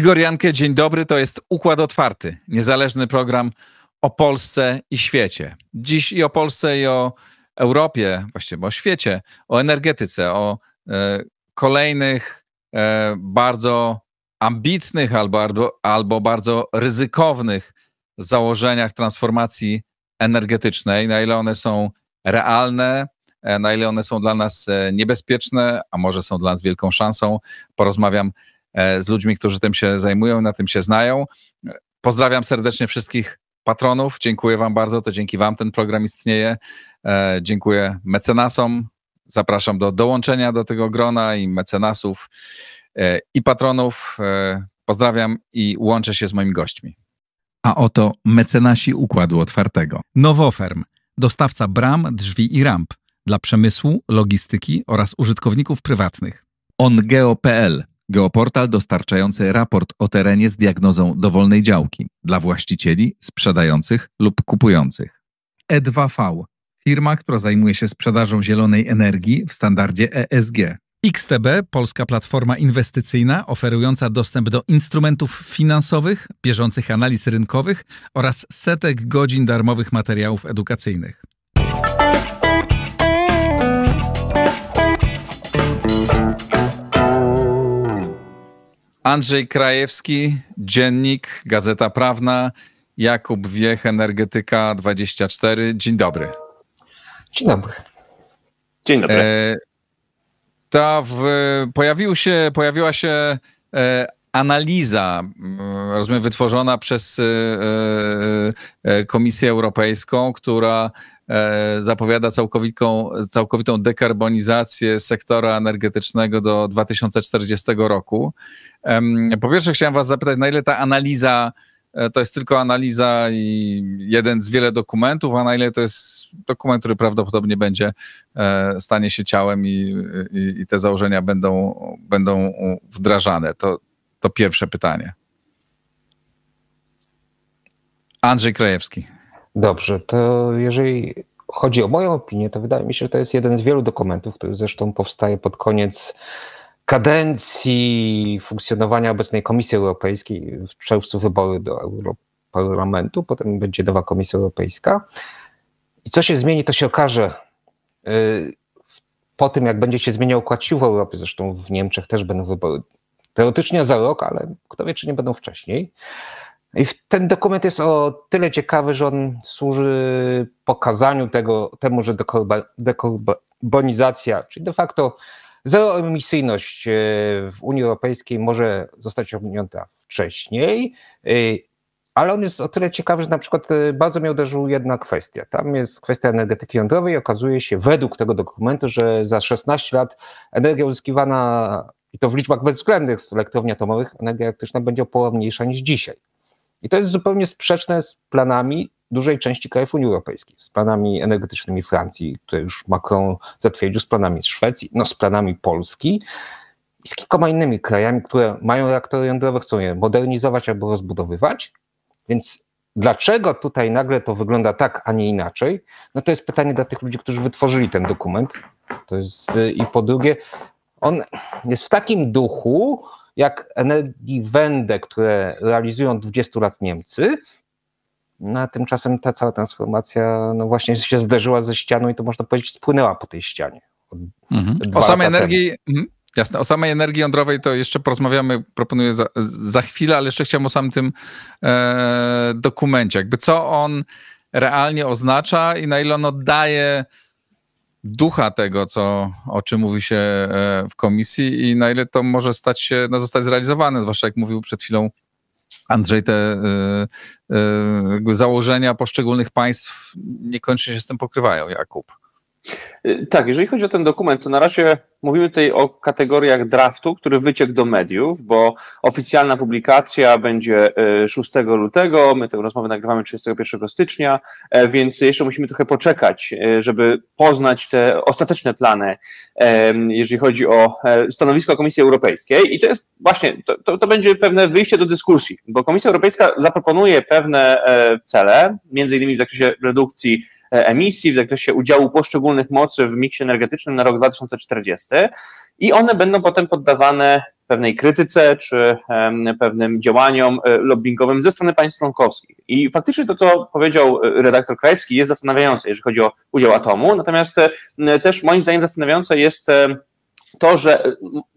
Igor Jankę, dzień dobry. To jest Układ Otwarty, niezależny program o Polsce i świecie. Dziś i o Polsce, i o Europie, właściwie o świecie, o energetyce, o e, kolejnych e, bardzo ambitnych albo, albo, albo bardzo ryzykownych założeniach transformacji energetycznej, na ile one są realne, e, na ile one są dla nas e, niebezpieczne, a może są dla nas wielką szansą. Porozmawiam z ludźmi, którzy tym się zajmują, na tym się znają. Pozdrawiam serdecznie wszystkich patronów. Dziękuję Wam bardzo. To dzięki Wam ten program istnieje. E, dziękuję mecenasom. Zapraszam do dołączenia do tego grona i mecenasów e, i patronów. Pozdrawiam i łączę się z moimi gośćmi. A oto mecenasi Układu Otwartego. Nowoferm, dostawca bram, drzwi i ramp dla przemysłu, logistyki oraz użytkowników prywatnych. OnGeo.pl Geoportal dostarczający raport o terenie z diagnozą dowolnej działki dla właścicieli, sprzedających lub kupujących. E2V firma, która zajmuje się sprzedażą zielonej energii w standardzie ESG. XTB, polska platforma inwestycyjna oferująca dostęp do instrumentów finansowych, bieżących analiz rynkowych oraz setek godzin darmowych materiałów edukacyjnych. Andrzej Krajewski, Dziennik, Gazeta Prawna, Jakub Wiech, Energetyka 24. Dzień dobry. Dzień dobry. Dzień dobry. E, ta w, pojawił się, pojawiła się e, analiza, rozumiem, wytworzona przez e, e, e Komisję Europejską, która zapowiada całkowitą, całkowitą dekarbonizację sektora energetycznego do 2040 roku. Po pierwsze, chciałem Was zapytać, na ile ta analiza e, to jest tylko analiza i jeden z wiele dokumentów, a na ile to jest dokument, który prawdopodobnie będzie, e, stanie się ciałem i, i, i te założenia będą, będą wdrażane. To, to pierwsze pytanie. Andrzej Krajewski. Dobrze, to jeżeli chodzi o moją opinię, to wydaje mi się, że to jest jeden z wielu dokumentów, który zresztą powstaje pod koniec kadencji funkcjonowania obecnej Komisji Europejskiej. W czerwcu wybory do Europarlamentu, potem będzie nowa Komisja Europejska. I co się zmieni, to się okaże y, po tym, jak będzie się zmieniał układ sił w Europie. Zresztą w Niemczech też będą wybory teoretycznie za rok, ale kto wie, czy nie będą wcześniej. I ten dokument jest o tyle ciekawy, że on służy pokazaniu tego, temu, że dekarbonizacja, czyli de facto zeroemisyjność e, w Unii Europejskiej może zostać osiągnięta wcześniej, e, ale on jest o tyle ciekawy, że na przykład e, bardzo mnie uderzył jedna kwestia. Tam jest kwestia energetyki jądrowej i okazuje się według tego dokumentu, że za 16 lat energia uzyskiwana, i to w liczbach bezwzględnych z elektrowni atomowych, energia elektryczna będzie o połowę mniejsza niż dzisiaj. I to jest zupełnie sprzeczne z planami dużej części krajów Unii Europejskiej, z planami energetycznymi Francji, które już Macron zatwierdził, z planami Szwecji, no z planami Polski i z kilkoma innymi krajami, które mają reaktory jądrowe, chcą je modernizować albo rozbudowywać. Więc dlaczego tutaj nagle to wygląda tak, a nie inaczej? No to jest pytanie dla tych ludzi, którzy wytworzyli ten dokument. To jest i po drugie, on jest w takim duchu, jak energii Wende, które realizują 20 lat Niemcy, no a tymczasem ta cała transformacja no właśnie się zderzyła ze ścianą i to można powiedzieć spłynęła po tej ścianie. Mhm. O samej energii, mhm. jasne, o samej energii jądrowej to jeszcze porozmawiamy, proponuję za, za chwilę, ale jeszcze chciałem o samym tym e, dokumencie, jakby co on realnie oznacza i na ile on oddaje ducha tego, co, o czym mówi się e, w komisji i na ile to może stać się, no, zostać zrealizowane, zwłaszcza jak mówił przed chwilą Andrzej, te y, y, założenia poszczególnych państw niekoniecznie się z tym pokrywają, Jakub. Y, tak, jeżeli chodzi o ten dokument, to na razie mówimy tutaj o kategoriach draftu, który wyciekł do mediów, bo oficjalna publikacja będzie 6 y, lutego, my tę rozmowę nagrywamy 31 stycznia, e, więc jeszcze musimy trochę poczekać, e, żeby poznać te ostateczne plany, jeżeli chodzi o e, stanowisko Komisji Europejskiej. I to jest właśnie, to, to, to będzie pewne wyjście do dyskusji, bo Komisja Europejska zaproponuje pewne cele, między innymi w zakresie redukcji E, emisji, w zakresie udziału poszczególnych mocy w miksie energetycznym na rok 2040 i one będą potem poddawane pewnej krytyce czy pewnym działaniom lobbyingowym ze strony państw członkowskich. I faktycznie to, co powiedział redaktor Krajewski, jest zastanawiające, jeżeli chodzi o udział atomu, natomiast też moim zdaniem zastanawiające jest to, że e,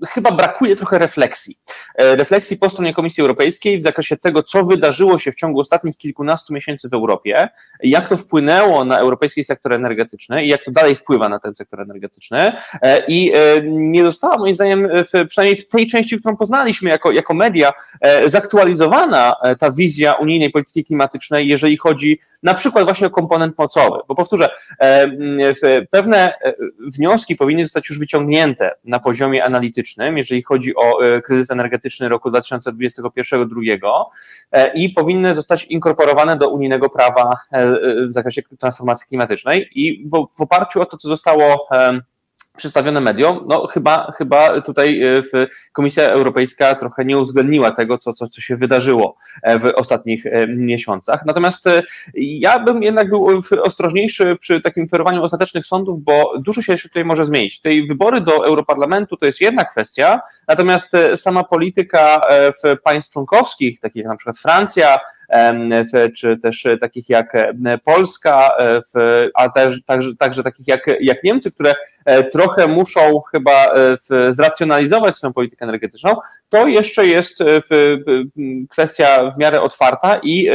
chyba brakuje trochę refleksji. E, refleksji po stronie Komisji Europejskiej w zakresie tego, co wydarzyło się w ciągu ostatnich kilkunastu miesięcy w Europie, jak to wpłynęło na europejski sektor energetyczny i jak to dalej wpływa na ten sektor energetyczny. E, I nie została, moim zdaniem, przynajmniej w tej części, którą poznaliśmy jako, jako media, zaktualizowana ta wizja unijnej polityki klimatycznej, jeżeli chodzi na przykład właśnie o komponent mocowy. Bo powtórzę, pewne wnioski powinny zostać już wyciągnięte na poziomie analitycznym, jeżeli chodzi o e, kryzys energetyczny roku 2021-2022 e, i powinny zostać inkorporowane do unijnego prawa e, w zakresie transformacji klimatycznej. I w, w oparciu o to, co zostało przedstawione mediom, no chyba, chyba tutaj e, Komisja Europejska trochę nie uwzględniła tego, co, co, co się wydarzyło e, w ostatnich e, miesiącach. Natomiast ja bym jednak był ostrożniejszy przy takim ferowaniu ostatecznych sądów, bo dużo się jeszcze tutaj może zmienić. Tej wybory do Europarlamentu to jest jedna kwestia, natomiast sama polityka w państw członkowskich, takich jak na przykład Francja, czy też takich jak Polska, a też, także, także takich jak, jak Niemcy, które e, trochę muszą chyba e, zracjonalizować swoją politykę energetyczną, to jeszcze jest e, kwestia w miarę otwarta i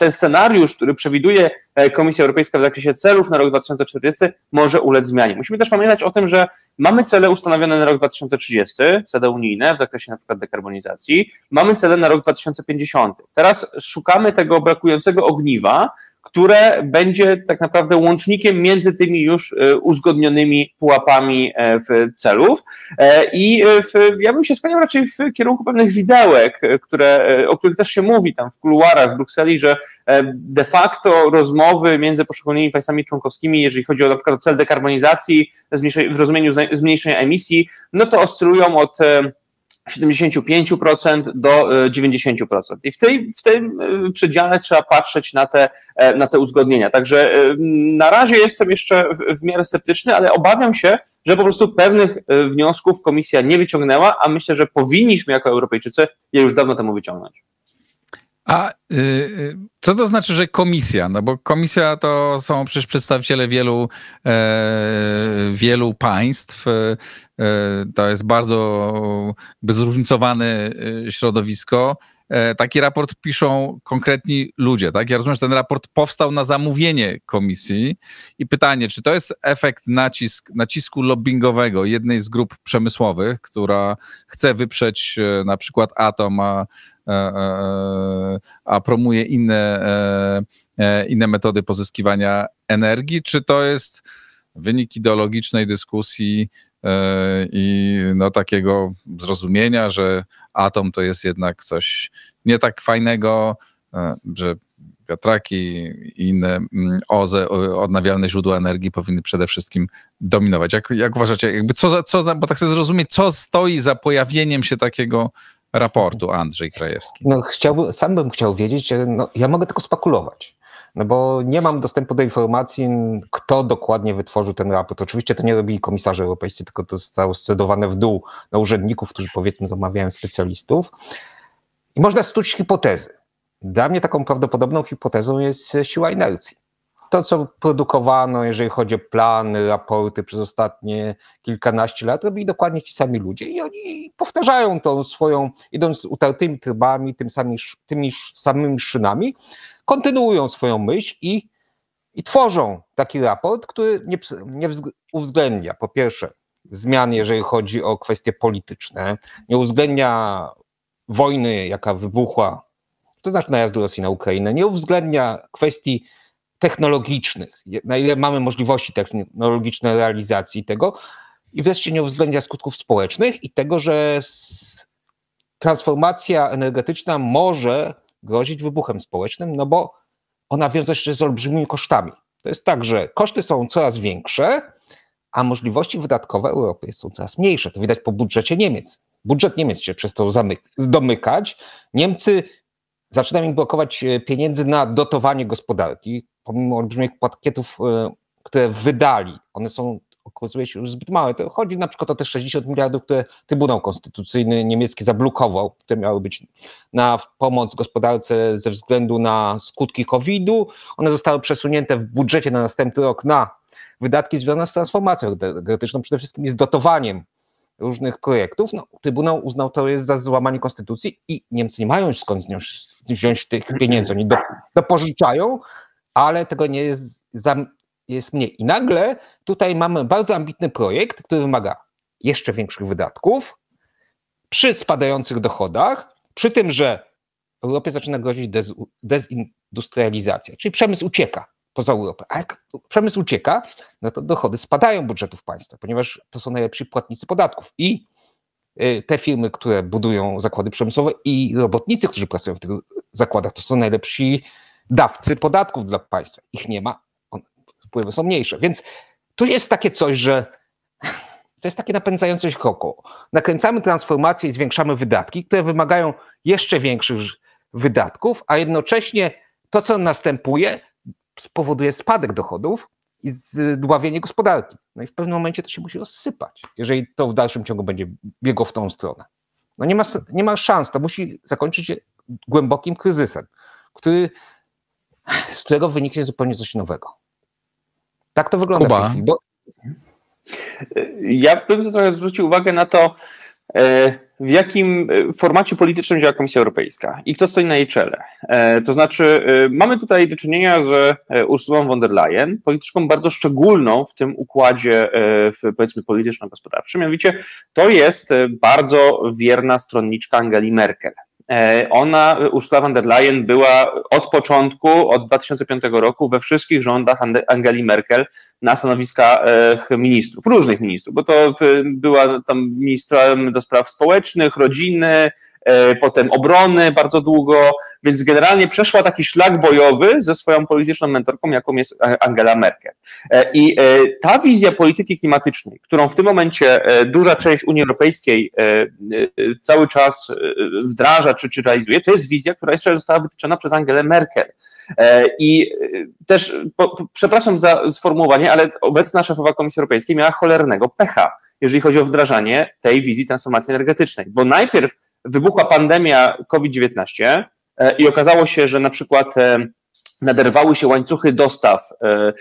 ten scenariusz, który przewiduje e, Komisja Europejska w zakresie celów na rok 2040, może ulec zmianie. Musimy też pamiętać o tym, że mamy cele ustanowione na rok 2030, cele unijne w zakresie na przykład dekarbonizacji, mamy cele na rok 2050. Teraz szukamy tego brakującego ogniwa, które będzie tak naprawdę łącznikiem między tymi już e, uzgodnionymi pułapami e, celów. E, I ja bym się skłaniał raczej w kierunku pewnych widełek, które, o których też się mówi tam w kuluarach w Brukseli, że de facto rozmowy między poszczególnymi państwami członkowskimi, jeżeli chodzi o na przykład cel dekarbonizacji w rozumieniu zmniejszenia emisji, no to oscylują od 75% do 90%. E, I w, tej, w tym e, przedziale trzeba patrzeć na te, e, na te uzgodnienia. Także na razie jestem jeszcze w, w miarę sceptyczny, ale obawiam się, że po prostu pewnych wniosków komisja nie wyciągnęła, a myślę, że powinniśmy jako Europejczycy je już dawno temu wyciągnąć. A y, y, co to znaczy, że komisja? No bo komisja to są przecież przedstawiciele wielu, e, wielu państw. E, to jest bardzo zróżnicowane e, środowisko. E, taki raport piszą konkretni ludzie. Tak? Ja rozumiem, że ten raport powstał na zamówienie komisji i pytanie, czy to jest efekt nacisk, nacisku lobbyingowego jednej z grup przemysłowych, która chce wyprzeć e, na przykład atom, a, a, a promuje inne, e, inne metody pozyskiwania energii, czy to jest wynik ideologicznej dyskusji E, i no, takiego zrozumienia, że atom to jest jednak coś nie tak fajnego, e, że wiatraki i inne mm, OZE, odnawialne źródła energii powinny przede wszystkim dominować. Jak, jak uważacie, jakby co, co bo tak chcę zrozumieć, co stoi za pojawieniem się takiego raportu, Andrzej Krajewski? No, chciałbym, sam bym chciał wiedzieć, no, ja mogę tylko spekulować. No bo nie mam dostępu do informacji, kto dokładnie wytworzył ten raport. Oczywiście to nie robili komisarze europejscy, tylko to zostało scedowane w dół na urzędników, którzy powiedzmy zamawiają specjalistów. I można stuć hipotezy. Dla mnie taką prawdopodobną hipotezą jest siła inercji. To, co produkowano, jeżeli chodzi o plany, raporty przez ostatnie kilkanaście lat, robili dokładnie ci sami ludzie i oni powtarzają tą swoją, idąc utartymi trybami, tym sami, tymi samymi szynami, kontynuują swoją myśl i, i tworzą taki raport, który nie, nie uwzględnia po pierwsze zmian, jeżeli chodzi o kwestie polityczne, nie uwzględnia wojny, jaka wybuchła, to znaczy najazdu Rosji na Ukrainę, nie uwzględnia kwestii technologicznych, na ile mamy możliwości technologiczne realizacji tego i wreszcie nie uwzględnia skutków społecznych i tego, że transformacja energetyczna może grozić wybuchem społecznym, no bo ona wiąże się z olbrzymimi kosztami. To jest tak, że koszty są coraz większe, a możliwości wydatkowe Europy są coraz mniejsze. To widać po budżecie Niemiec. Budżet Niemiec się przez to domykać. Niemcy zaczynają im blokować e, pieniędzy na dotowanie gospodarki, pomimo olbrzymich pakietów, e, które wydali. One są okazuje się już zbyt małe. To chodzi na przykład o te 60 miliardów, które Trybunał Konstytucyjny niemiecki zablokował, które miały być na pomoc gospodarce ze względu na skutki COVID-u. One zostały przesunięte w budżecie na następny rok na wydatki związane z transformacją energetyczną, przede wszystkim z dotowaniem różnych projektów. No, Trybunał uznał to jest za złamanie konstytucji i Niemcy nie mają już skąd wziąć tych pieniędzy. Oni dopożyczają, ale tego nie jest, jest mniej. I nagle tutaj mamy bardzo ambitny projekt, który wymaga jeszcze większych wydatków przy spadających dochodach, przy tym, że Europie zaczyna grozić dez, dezindustrializacja, czyli przemysł ucieka poza Europę. A jak przemysł ucieka, no to dochody spadają budżetów państwa, ponieważ to są najlepsi płatnicy podatków. I y, te firmy, które budują zakłady przemysłowe i robotnicy, którzy pracują w tych zakładach, to są najlepsi dawcy podatków dla państwa. Ich nie ma, wpływy są mniejsze. Więc tu jest takie coś, że to jest takie napędzające się koło. Nakręcamy transformację i zwiększamy wydatki, które wymagają jeszcze większych wydatków, a jednocześnie to, co następuje, spowoduje spadek dochodów i zdławienie gospodarki. No i w pewnym momencie to się musi rozsypać, jeżeli to w dalszym ciągu będzie biegło w tą stronę. No nie ma, nie ma szans, to musi zakończyć się głębokim kryzysem, który, z którego wyniknie zupełnie coś nowego. Tak to wygląda. Kuba. Bo... Ja bym trochę zwrócił uwagę na to, e, w jakim e, formacie politycznym działa Komisja Europejska i kto stoi na jej czele. E, to znaczy, mamy tutaj do czynienia z Ursulą von der Leyen, polityczką bardzo szczególną w tym układzie, powiedzmy, polityczno-gospodarczym. Mianowicie, to jest bardzo wierna stronniczka Angeli Merkel. E, ona, Ursula von der Leyen, była od początku, od 2005 roku we wszystkich rządach Angeli Merkel na stanowiskach ministrów, różnych ministrów, bo to była tam ministrem do spraw społecznych, rodziny, E, potem obrony bardzo długo, więc generalnie przeszła taki szlak bojowy ze swoją polityczną mentorką, jaką jest Angela Merkel. E, I e, ta wizja polityki klimatycznej, którą w tym momencie duża część Unii Europejskiej cały czas wdraża czy, czy realizuje, to jest wizja, która jeszcze została wytyczona przez Angelę Merkel. I też, po, przepraszam za sformułowanie, ale obecna szefowa Komisji Europejskiej miała cholernego pecha, jeżeli chodzi o wdrażanie tej wizji transformacji energetycznej, bo najpierw wybuchła pandemia COVID-19 e, i okazało się, że na przykład e, naderwały się łańcuchy dostaw e,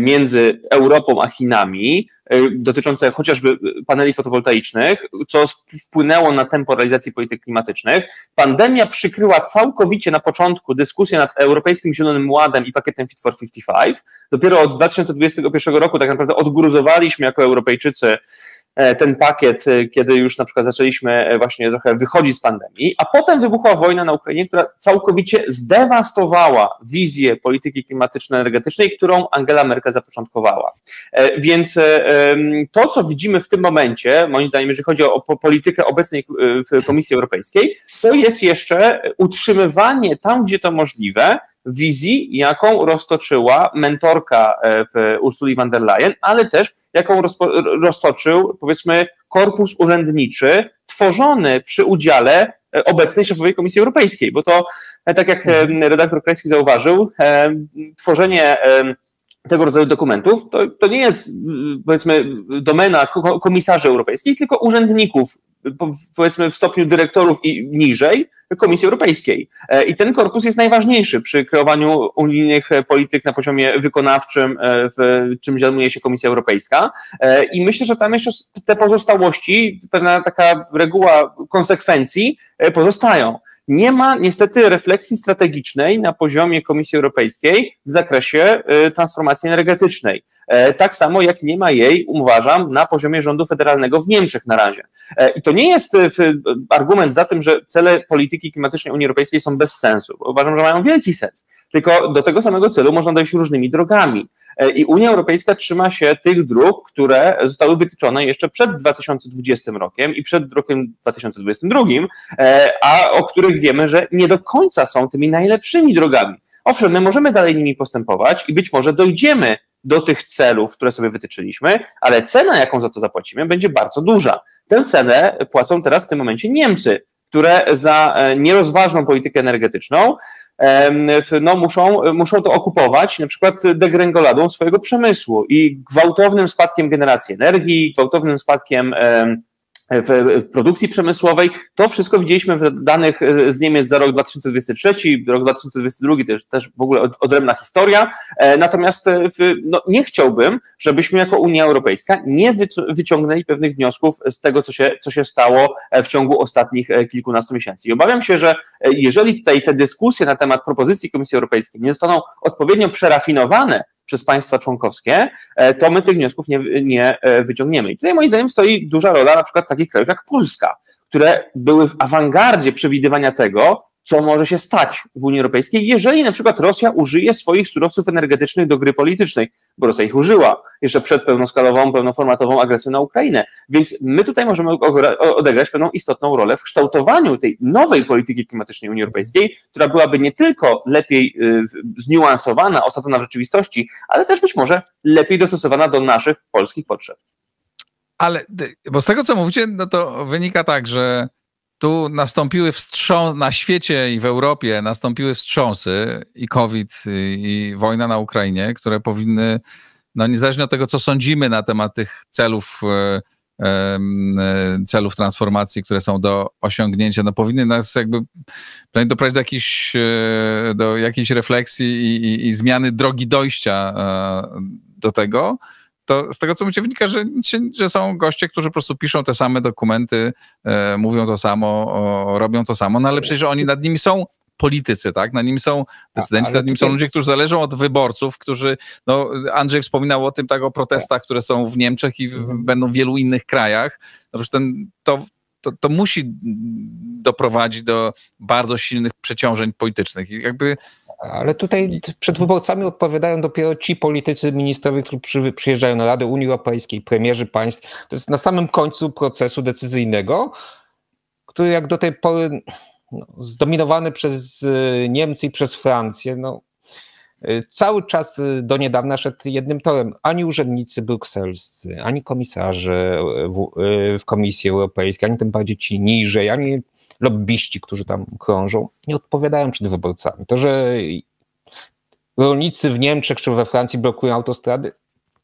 między Europą a Chinami, dotyczące chociażby paneli fotowoltaicznych, co wpłynęło na tempo realizacji polityk klimatycznych. Pandemia przykryła całkowicie na początku dyskusję nad Europejskim Zielonym Ładem i pakietem Fit for 55. Dopiero od 2021 roku tak naprawdę odgruzowaliśmy jako Europejczycy ten pakiet, e, kiedy już na przykład zaczęliśmy e, właśnie trochę wychodzić z pandemii, a potem wybuchła wojna na Ukrainie, która całkowicie zdewastowała wizję polityki klimatyczno-energetycznej, którą Angela Merkel zapoczątkowała. Więc to, co widzimy w tym momencie, moim zdaniem, jeżeli chodzi o politykę obecnej w Komisji Europejskiej, to jest jeszcze utrzymywanie tam, gdzie to możliwe, wizji, jaką roztoczyła mentorka e, w Ursuli von der Leyen, ale też jaką roztoczył, powiedzmy, korpus urzędniczy tworzony przy udziale e, obecnej szefowej Komisji Europejskiej, bo to, e, tak jak mhm. redaktor Krajski zauważył, tworzenie tego rodzaju dokumentów, to, to nie jest, powiedzmy, domena komisarzy europejskich, tylko urzędników powiedzmy w stopniu dyrektorów i niżej Komisji Europejskiej. E, I ten korpus jest najważniejszy przy kreowaniu unijnych polityk na poziomie wykonawczym, e, w czym zajmuje się Komisja Europejska. E, I myślę, że tam jeszcze te pozostałości, pewna taka reguła konsekwencji pozostają nie ma niestety refleksji strategicznej na poziomie Komisji Europejskiej w zakresie y, transformacji energetycznej. E, tak samo jak nie ma jej, uważam, na poziomie rządu federalnego w Niemczech na razie. E, I to nie jest y, argument za tym, że cele polityki klimatycznej Unii Europejskiej są bez sensu. Uważam, że mają wielki sens. Tylko do tego samego celu można dojść różnymi drogami. E, I Unia Europejska trzyma się tych dróg, które zostały wytyczone jeszcze przed 2020 rokiem i przed rokiem 2022, a o których wiemy, że nie do końca są tymi najlepszymi drogami. Owszem, my możemy dalej nimi postępować i być może dojdziemy do tych celów, które sobie wytyczyliśmy, ale cena, jaką za to zapłacimy, będzie bardzo duża. Tę cenę płacą teraz w tym momencie Niemcy, które za e, nierozważną politykę energetyczną no, muszą, muszą to okupować na przykład degrengoladą swojego przemysłu i gwałtownym spadkiem generacji energii, gwałtownym spadkiem w produkcji przemysłowej. To wszystko widzieliśmy w danych e, z Niemiec za rok 2023, rok 2022 to jest też w ogóle odrębna historia. E, natomiast e, no, nie chciałbym, żebyśmy jako Unia Europejska nie wyciągnęli pewnych wniosków z tego, co się, co się stało w ciągu ostatnich kilkunastu miesięcy. I obawiam się, że jeżeli tutaj te dyskusje na temat propozycji Komisji Europejskiej nie zostaną odpowiednio przerafinowane, przez państwa członkowskie, e, to my tych wniosków nie, nie e, wyciągniemy. I tutaj moim zdaniem stoi duża rola na przykład takich krajów jak Polska, które były w awangardzie przewidywania tego, co może się stać w Unii Europejskiej, jeżeli na przykład Rosja użyje swoich surowców energetycznych do gry politycznej, bo Rosja ich użyła jeszcze przed pełnoskalową, pełnoformatową agresją na Ukrainę. Więc my tutaj możemy odegrać pewną istotną rolę w kształtowaniu tej nowej polityki klimatycznej Unii Europejskiej, która byłaby nie tylko lepiej y, zniuansowana, osadzona w rzeczywistości, ale też być może lepiej dostosowana do naszych polskich potrzeb. Ale, bo z tego co mówicie, no to wynika tak, że tu nastąpiły wstrząsy, na świecie i w Europie nastąpiły wstrząsy i COVID, i wojna na Ukrainie, które powinny, no niezależnie od tego, co sądzimy na temat tych celów, e, e, celów transformacji, które są do osiągnięcia, no powinny nas jakby doprowadzić do jakiejś, e, do jakiejś refleksji i, i, i zmiany drogi dojścia do tego to z tego, co mówicie, wynika, że, że są goście, którzy po prostu piszą te same dokumenty, e, mówią to samo, o, robią to samo, no ale przecież oni nad nimi są politycy, tak? Nad nimi są decydenci, nad nimi są ludzie, którzy zależą od wyborców, którzy, no Andrzej wspominał o tym, tak, o protestach, które są w Niemczech i w, mhm. będą w wielu innych krajach. No ten, to, to, to musi doprowadzić do bardzo silnych przeciążeń politycznych. I jakby ale tutaj przed wyborcami odpowiadają dopiero ci politycy, ministrowie, którzy przyjeżdżają na Radę Unii Europejskiej, premierzy państw. To jest na samym końcu procesu decyzyjnego, który jak do tej pory no, zdominowany przez y, Niemcy i przez Francję, no, y, cały czas y, do niedawna szedł jednym torem. Ani urzędnicy brukselscy, ani komisarze w, w Komisji Europejskiej, ani tym bardziej ci niżej, ani lobbyści, którzy tam krążą, nie odpowiadają przed wyborcami. To, że rolnicy w Niemczech czy we Francji blokują autostrady,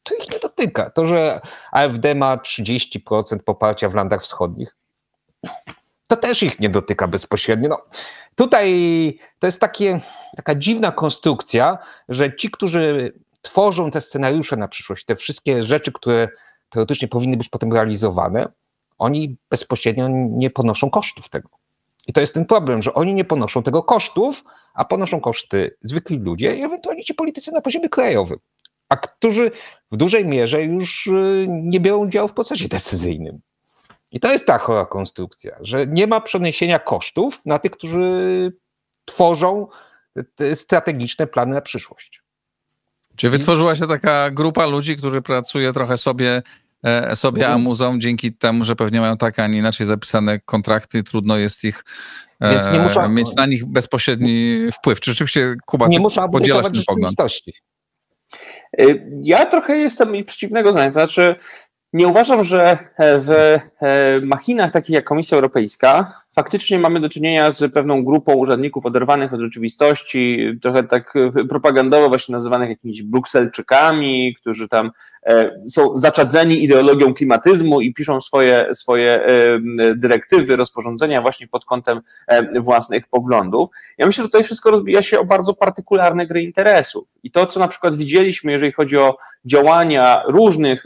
to ich nie dotyka. To, że AfD ma 30% poparcia w landach wschodnich, to też ich nie dotyka bezpośrednio. No, tutaj to jest takie, taka dziwna konstrukcja, że ci, którzy tworzą te scenariusze na przyszłość, te wszystkie rzeczy, które teoretycznie powinny być potem realizowane, oni bezpośrednio nie ponoszą kosztów tego. I to jest ten problem, że oni nie ponoszą tego kosztów, a ponoszą koszty zwykli ludzie i ewentualnie ci politycy na poziomie krajowym, a którzy w dużej mierze już y, nie biorą udziału w procesie decyzyjnym. I to jest ta chora konstrukcja, że nie ma przeniesienia kosztów na tych, którzy tworzą strategiczne plany na przyszłość. Czy wytworzyła się taka grupa ludzi, którzy pracuje trochę sobie sobie mhm. amuzą dzięki temu, że pewnie mają tak, a nie inaczej zapisane kontrakty, trudno jest ich e, muszą, mieć na nich bezpośredni wpływ. Czy rzeczywiście Kuba nie muszą podzielasz ten pogląd? E, ja trochę jestem przeciwnego zdania, to znaczy nie uważam, że w machinach takich jak Komisja Europejska faktycznie mamy do czynienia z pewną grupą urzędników oderwanych od rzeczywistości, trochę tak propagandowo właśnie nazywanych jakimiś brukselczykami, którzy tam e, są zaczadzeni ideologią klimatyzmu i piszą swoje, swoje e, dyrektywy, rozporządzenia właśnie pod kątem e, własnych poglądów. Ja myślę, że tutaj wszystko rozbija się o bardzo partykularne gry interesów. I to, co na przykład widzieliśmy, jeżeli chodzi o działania różnych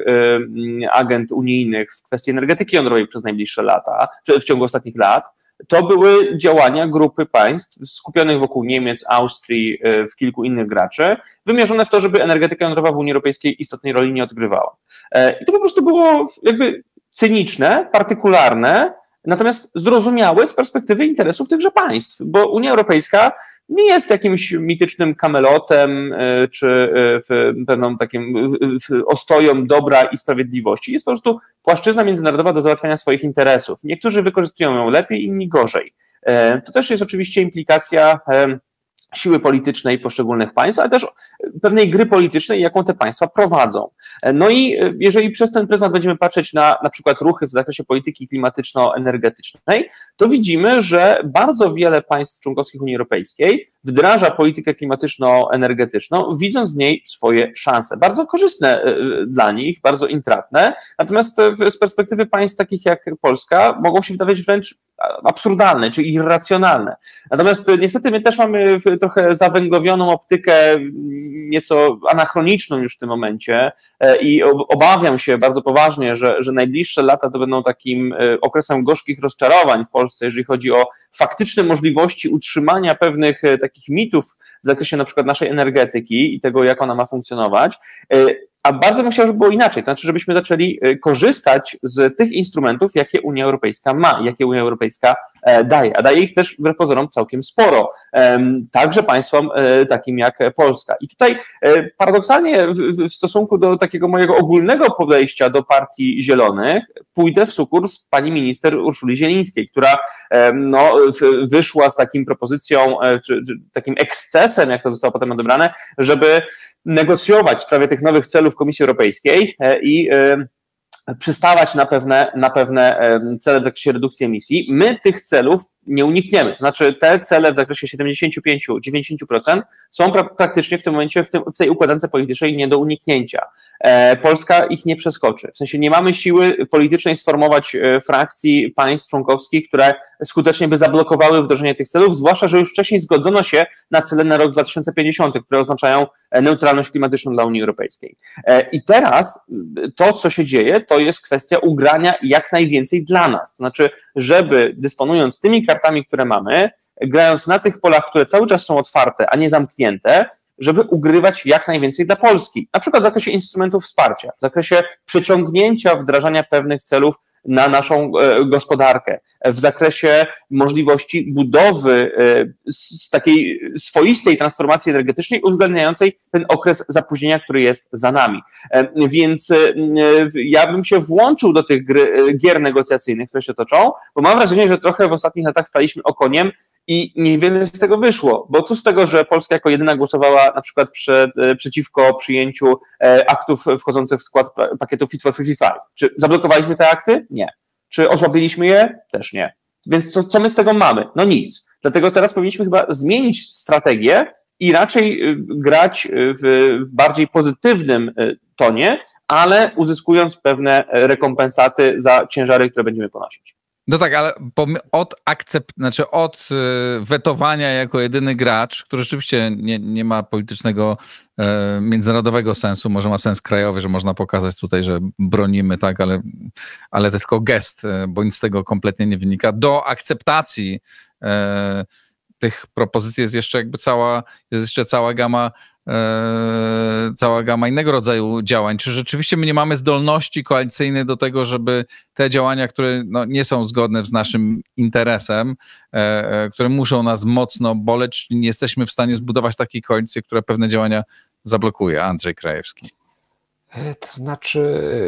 agent unijnych w kwestii energetyki jądrowej przez najbliższe lata, w ciągu ostatnich lat, to były działania grupy państw skupionych wokół Niemiec, Austrii, e, w kilku innych graczy, wymierzone w to, żeby energetyka jądrowa w Unii Europejskiej istotnej roli nie odgrywała. E, I to po prostu było jakby cyniczne, partykularne, natomiast zrozumiałe z perspektywy interesów tychże państw, bo Unia Europejska nie jest jakimś mitycznym kamelotem e, czy e, pewną takim ostoją dobra i sprawiedliwości. Jest po prostu płaszczyzna międzynarodowa do załatwiania swoich interesów. Niektórzy wykorzystują ją lepiej, inni gorzej. E, to też jest oczywiście implikacja siły politycznej poszczególnych państw, ale też pewnej gry politycznej, jaką te państwa prowadzą. No i jeżeli przez ten pryzmat będziemy patrzeć na na przykład ruchy w zakresie polityki klimatyczno-energetycznej, to widzimy, że bardzo wiele państw członkowskich Unii Europejskiej wdraża politykę klimatyczno-energetyczną, widząc w niej swoje szanse. Bardzo korzystne e, dla nich, bardzo intratne, natomiast z perspektywy państw takich jak Polska mogą się wydawać wręcz absurdalne czy irracjonalne. Natomiast niestety my też mamy trochę zawęglowioną optykę, nieco anachroniczną już w tym momencie e, i obawiam się bardzo poważnie, że, że najbliższe lata to będą takim e, okresem gorzkich rozczarowań w Polsce, jeżeli chodzi o faktyczne możliwości utrzymania pewnych takich mitów w zakresie na przykład naszej energetyki i tego, jak ona ma funkcjonować. A bardzo bym chciał, żeby było inaczej, to znaczy, żebyśmy zaczęli e, korzystać z tych instrumentów, jakie Unia Europejska ma, jakie Unia Europejska daje, a daje ich też wbrew pozorom całkiem sporo, także państwom takim jak Polska. I tutaj paradoksalnie w stosunku do takiego mojego ogólnego podejścia do Partii Zielonych, pójdę w sukurs pani minister Urszuli Zielińskiej, która no, wyszła z takim propozycją, czy, czy takim ekscesem, jak to zostało potem odebrane, żeby negocjować w sprawie tych nowych celów Komisji Europejskiej e, i e, przystawać na pewne, na pewne cele w zakresie redukcji emisji. My tych celów nie unikniemy. To znaczy te cele w zakresie 75-90% są pra praktycznie w tym momencie w, tym, w, tej układance politycznej nie do uniknięcia. E, Polska ich nie przeskoczy. W sensie nie mamy siły politycznej sformować e, frakcji państw członkowskich, które skutecznie by zablokowały wdrożenie tych celów, zwłaszcza, że już wcześniej zgodzono się na cele na rok 2050, które oznaczają e, neutralność klimatyczną dla Unii Europejskiej. E, I teraz to, co się dzieje, to jest kwestia ugrania jak najwięcej dla nas. To znaczy, żeby dysponując tymi kartami, które mamy, grając na tych polach, które cały czas są otwarte, a nie zamknięte, żeby ugrywać jak najwięcej dla Polski. Na przykład w zakresie instrumentów wsparcia, w zakresie przeciągnięcia wdrażania pewnych celów na naszą e, gospodarkę, w zakresie możliwości budowy e, z takiej swoistej transformacji energetycznej, uwzględniającej ten okres zapóźnienia, który jest za nami. E, więc ja bym się włączył do tych gier negocjacyjnych, które się toczą, bo mam wrażenie, że trochę w ostatnich latach staliśmy okoniem i niewiele z tego wyszło, bo co z tego, że Polska jako jedyna głosowała na przykład przed, przeciwko przyjęciu aktów wchodzących w skład pakietu Fit for 55? Czy zablokowaliśmy te akty? Nie. Czy osłabiliśmy je? Też nie. Więc co, co my z tego mamy? No nic. Dlatego teraz powinniśmy chyba zmienić strategię i raczej y, grać y, w, w bardziej pozytywnym y, tonie, ale uzyskując pewne rekompensaty za ciężary, które będziemy ponosić. No tak, ale od akcept, znaczy od y, wetowania jako jedyny gracz, który rzeczywiście nie, nie ma politycznego, e, międzynarodowego sensu, może ma sens krajowy, że można pokazać tutaj, że bronimy, tak, ale, ale to jest tylko gest, e, bo nic z tego kompletnie nie wynika, do akceptacji e, tych propozycji jest jeszcze jakby cała, jest jeszcze cała gama cała gama innego rodzaju działań. Czy rzeczywiście my nie mamy zdolności koalicyjnej do tego, żeby te działania, które no, nie są zgodne z naszym interesem, e, e, które muszą nas mocno boleć, nie jesteśmy w stanie zbudować takiej koalicji, która pewne działania zablokuje? Andrzej Krajewski. To znaczy,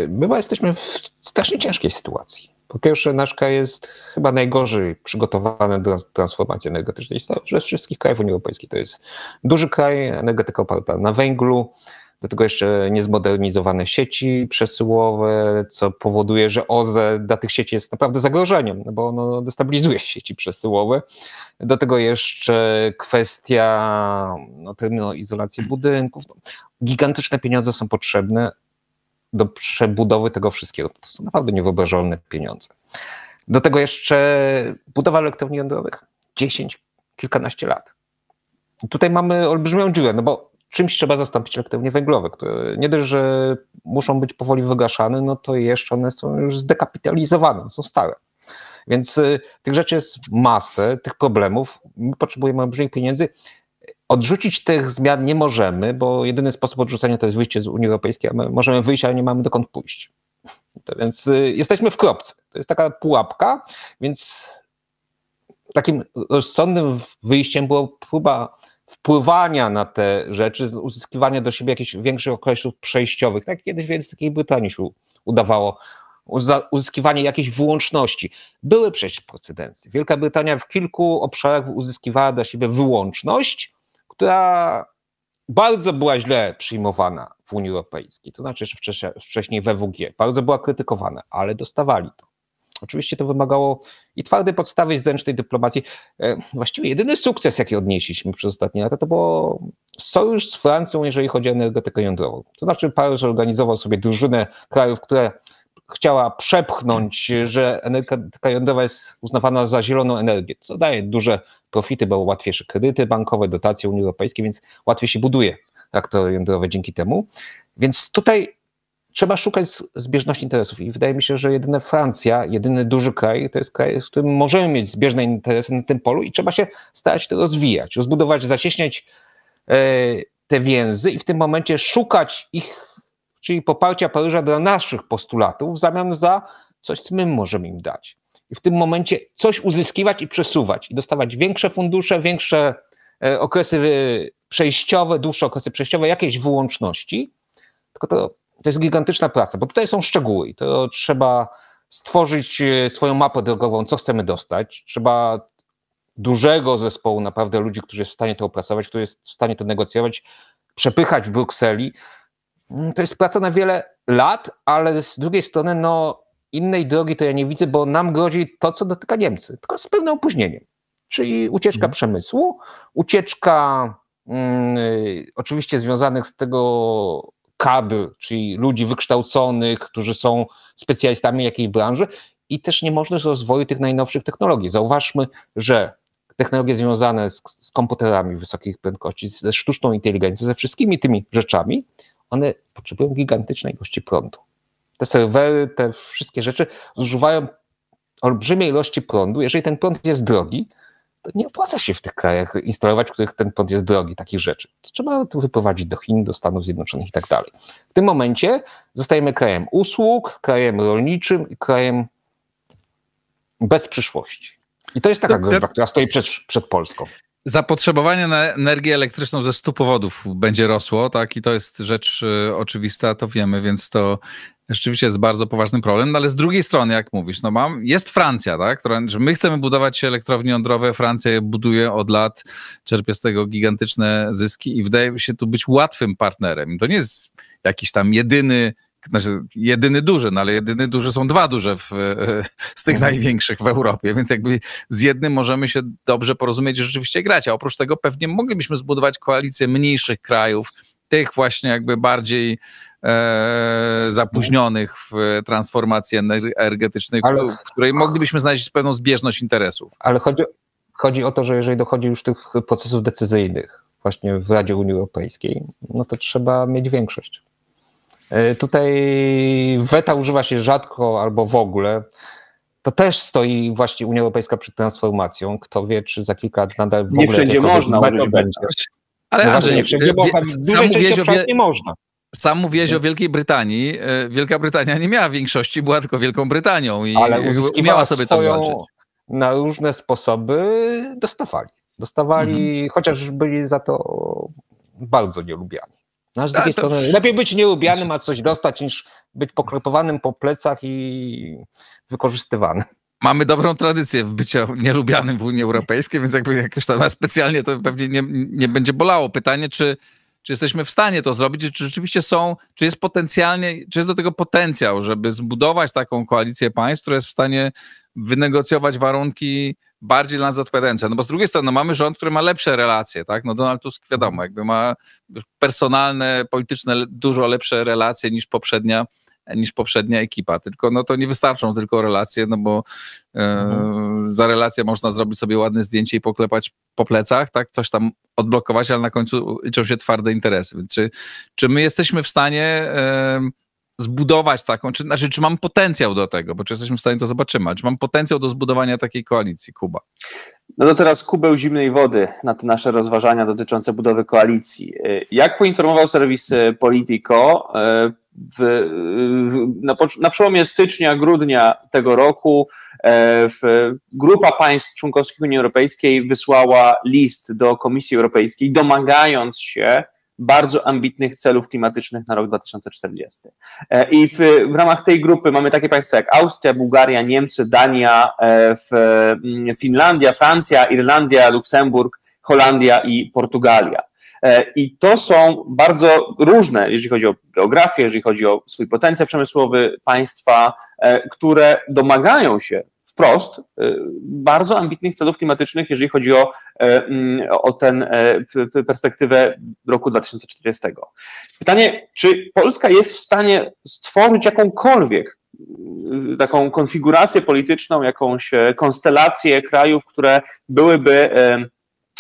my jesteśmy w strasznie ciężkiej sytuacji. Po pierwsze, nasz kraj jest chyba najgorzej przygotowany do transformacji energetycznej ze wszystkich krajów Unii Europejskiej. To jest duży kraj, energetyka oparta na węglu, do tego jeszcze niezmodernizowane sieci przesyłowe, co powoduje, że OZE dla tych sieci jest naprawdę zagrożeniem, no bo ono destabilizuje sieci przesyłowe. Do tego jeszcze kwestia no, termoizolacji budynków. No, gigantyczne pieniądze są potrzebne, do przebudowy tego wszystkiego. To są naprawdę niewyobrażalne pieniądze. Do tego jeszcze budowa elektrowni jądrowych 10, kilkanaście lat. I tutaj mamy olbrzymią dziurę, no bo czymś trzeba zastąpić elektrownie węglowe, które nie dość, że muszą być powoli wygaszane, no to jeszcze one są już zdekapitalizowane, są stare. Więc y, tych rzeczy jest masę, tych problemów. My potrzebujemy olbrzymich pieniędzy. Odrzucić tych zmian nie możemy, bo jedyny sposób odrzucenia to jest wyjście z Unii Europejskiej, a my możemy wyjść, ale nie mamy dokąd pójść. To więc y, jesteśmy w kropce. To jest taka pułapka, więc takim rozsądnym wyjściem było próba wpływania na te rzeczy, uzyskiwania do siebie jakichś większych okresów przejściowych. Tak kiedyś w takiej Brytanii się udawało uzyskiwanie jakiejś wyłączności. Były przecież precedencje. Wielka Brytania w kilku obszarach uzyskiwała dla siebie wyłączność, która bardzo była źle przyjmowana w Unii Europejskiej, to znaczy jeszcze wcześniej we WG, bardzo była krytykowana, ale dostawali to. Oczywiście to wymagało i twardej podstawy, i zręcznej dyplomacji. E, właściwie jedyny sukces, jaki odnieśliśmy przez ostatnie lata, to było sojusz z Francją, jeżeli chodzi o energetykę jądrową. To znaczy Paryż organizował sobie drużynę krajów, które chciała przepchnąć, że energetyka jądrowa jest uznawana za zieloną energię, co daje duże profity, bo łatwiejsze kredyty bankowe, dotacje Unii Europejskiej, więc łatwiej się buduje reaktory jądrowe dzięki temu. Więc tutaj trzeba szukać zbieżności interesów i wydaje mi się, że jedyne Francja, jedyny duży kraj, to jest kraj, z którym możemy mieć zbieżne interesy na tym polu i trzeba się starać to rozwijać, rozbudować, zacieśniać e, te więzy i w tym momencie szukać ich, czyli poparcia Paryża dla naszych postulatów w zamian za coś, co my możemy im dać. I w tym momencie coś uzyskiwać i przesuwać i dostawać większe fundusze, większe e, okresy e, przejściowe, dłuższe okresy przejściowe, jakieś wyłączności, tylko to to jest gigantyczna praca, bo tutaj są szczegóły i to trzeba stworzyć e, swoją mapę drogową, co chcemy dostać. Trzeba dużego zespołu naprawdę ludzi, którzy jest w stanie to opracować, który jest w stanie to negocjować, przepychać w Brukseli. Mm, to jest praca na wiele lat, ale z drugiej strony, no, innej drogi to ja nie widzę, bo nam grozi to, co dotyka Niemcy, tylko z pewnym opóźnieniem. Czyli ucieczka mhm. przemysłu, ucieczka mm, y, oczywiście związanych z tego kadr, czyli ludzi wykształconych, którzy są specjalistami jakiej branży i też niemożność rozwoju tych najnowszych technologii. Zauważmy, że technologie związane z, z komputerami wysokich prędkości, ze sztuczną inteligencją, ze wszystkimi tymi rzeczami, one potrzebują gigantycznej ilości prądu. Te serwery, te wszystkie rzeczy zużywają olbrzymiej ilości prądu. Jeżeli ten prąd jest drogi, nie opłaca się w tych krajach instalować, w których ten prąd jest drogi, takich rzeczy. To trzeba to wyprowadzić do Chin, do Stanów Zjednoczonych i tak dalej. W tym momencie zostajemy krajem usług, krajem rolniczym i krajem bez przyszłości. I to jest taka groźba, która stoi przed, przed Polską. Zapotrzebowanie na energię elektryczną ze stu powodów będzie rosło, tak? I to jest rzecz y, oczywista, to wiemy, więc to rzeczywiście jest bardzo poważny problem, no ale z drugiej strony, jak mówisz, no mam, jest Francja, tak, która, że my chcemy budować elektrownie jądrowe, Francja je buduje od lat, czerpie z tego gigantyczne zyski i wydaje się tu być łatwym partnerem. To nie jest jakiś tam jedyny znaczy jedyny duży, no ale jedyny duży są dwa duże w, z tych mhm. największych w Europie, więc jakby z jednym możemy się dobrze porozumieć i rzeczywiście grać, a oprócz tego pewnie moglibyśmy zbudować koalicję mniejszych krajów, tych właśnie jakby bardziej e, zapóźnionych w transformacji energetycznej, ale, w której moglibyśmy znaleźć pewną zbieżność interesów. Ale chodzi, chodzi o to, że jeżeli dochodzi już tych procesów decyzyjnych właśnie w Radzie Unii Europejskiej, no to trzeba mieć większość. E, tutaj weta używa się rzadko albo w ogóle. To też stoi właśnie Unia Europejska przed transformacją. Kto wie, czy za kilka lat nadal w ogóle... Nie wszędzie można użyć weta. Ale no Andrzej, nie wszędzie, bo sam mówiłeś o nie można. Sam mówiłeś o Wielkiej Brytanii. E, Wielka Brytania nie miała większości, była tylko Wielką Brytanią i Ale miała sobie to walczyć. Na różne sposoby dostawali. Dostawali, mhm. chociaż byli za to bardzo nielubiani. No, z drugiej strony, lepiej być nielubianym, a coś dostać, niż być poklepowanym po plecach i wykorzystywanym. Mamy dobrą tradycję w byciu nielubianym w Unii Europejskiej, więc jakby jakoś tam specjalnie to pewnie nie, nie będzie bolało. Pytanie, czy, czy jesteśmy w stanie to zrobić, czy rzeczywiście są, czy jest potencjalnie, czy jest do tego potencjał, żeby zbudować taką koalicję państw, która jest w stanie wynegocjować warunki bardziej dla nas odpowiadające. No bo z drugiej strony no mamy rząd, który ma lepsze relacje, tak? No Donald Tusk wiadomo, jakby ma personalne, polityczne dużo lepsze relacje niż poprzednia niż poprzednia ekipa. Tylko no to nie wystarczą tylko relacje, no bo e, mhm. za relację można zrobić sobie ładne zdjęcie i poklepać po plecach, tak, coś tam odblokować, ale na końcu liczą się twarde interesy. Czy, czy my jesteśmy w stanie e, zbudować taką, czy, znaczy, czy mam potencjał do tego, bo czy jesteśmy w stanie to zobaczyć, czy mam potencjał do zbudowania takiej koalicji, Kuba? No to teraz kubeł zimnej wody na te nasze rozważania dotyczące budowy koalicji. Jak poinformował serwis Politico, w, w, na, na przełomie stycznia, grudnia tego roku e, w, grupa państw członkowskich Unii Europejskiej wysłała list do Komisji Europejskiej, domagając się bardzo ambitnych celów klimatycznych na rok 2040. E, I w, w ramach tej grupy mamy takie państwa jak Austria, Bułgaria, Niemcy, Dania, e, w, Finlandia, Francja, Irlandia, Luksemburg, Holandia i Portugalia. I to są bardzo różne, jeżeli chodzi o geografię, jeżeli chodzi o swój potencjał przemysłowy państwa, które domagają się wprost y, bardzo ambitnych celów klimatycznych, jeżeli chodzi o, e, mm, o tę e, perspektywę roku 2040. Pytanie, czy Polska jest w stanie stworzyć jakąkolwiek y, taką konfigurację polityczną, jakąś e, konstelację krajów, które byłyby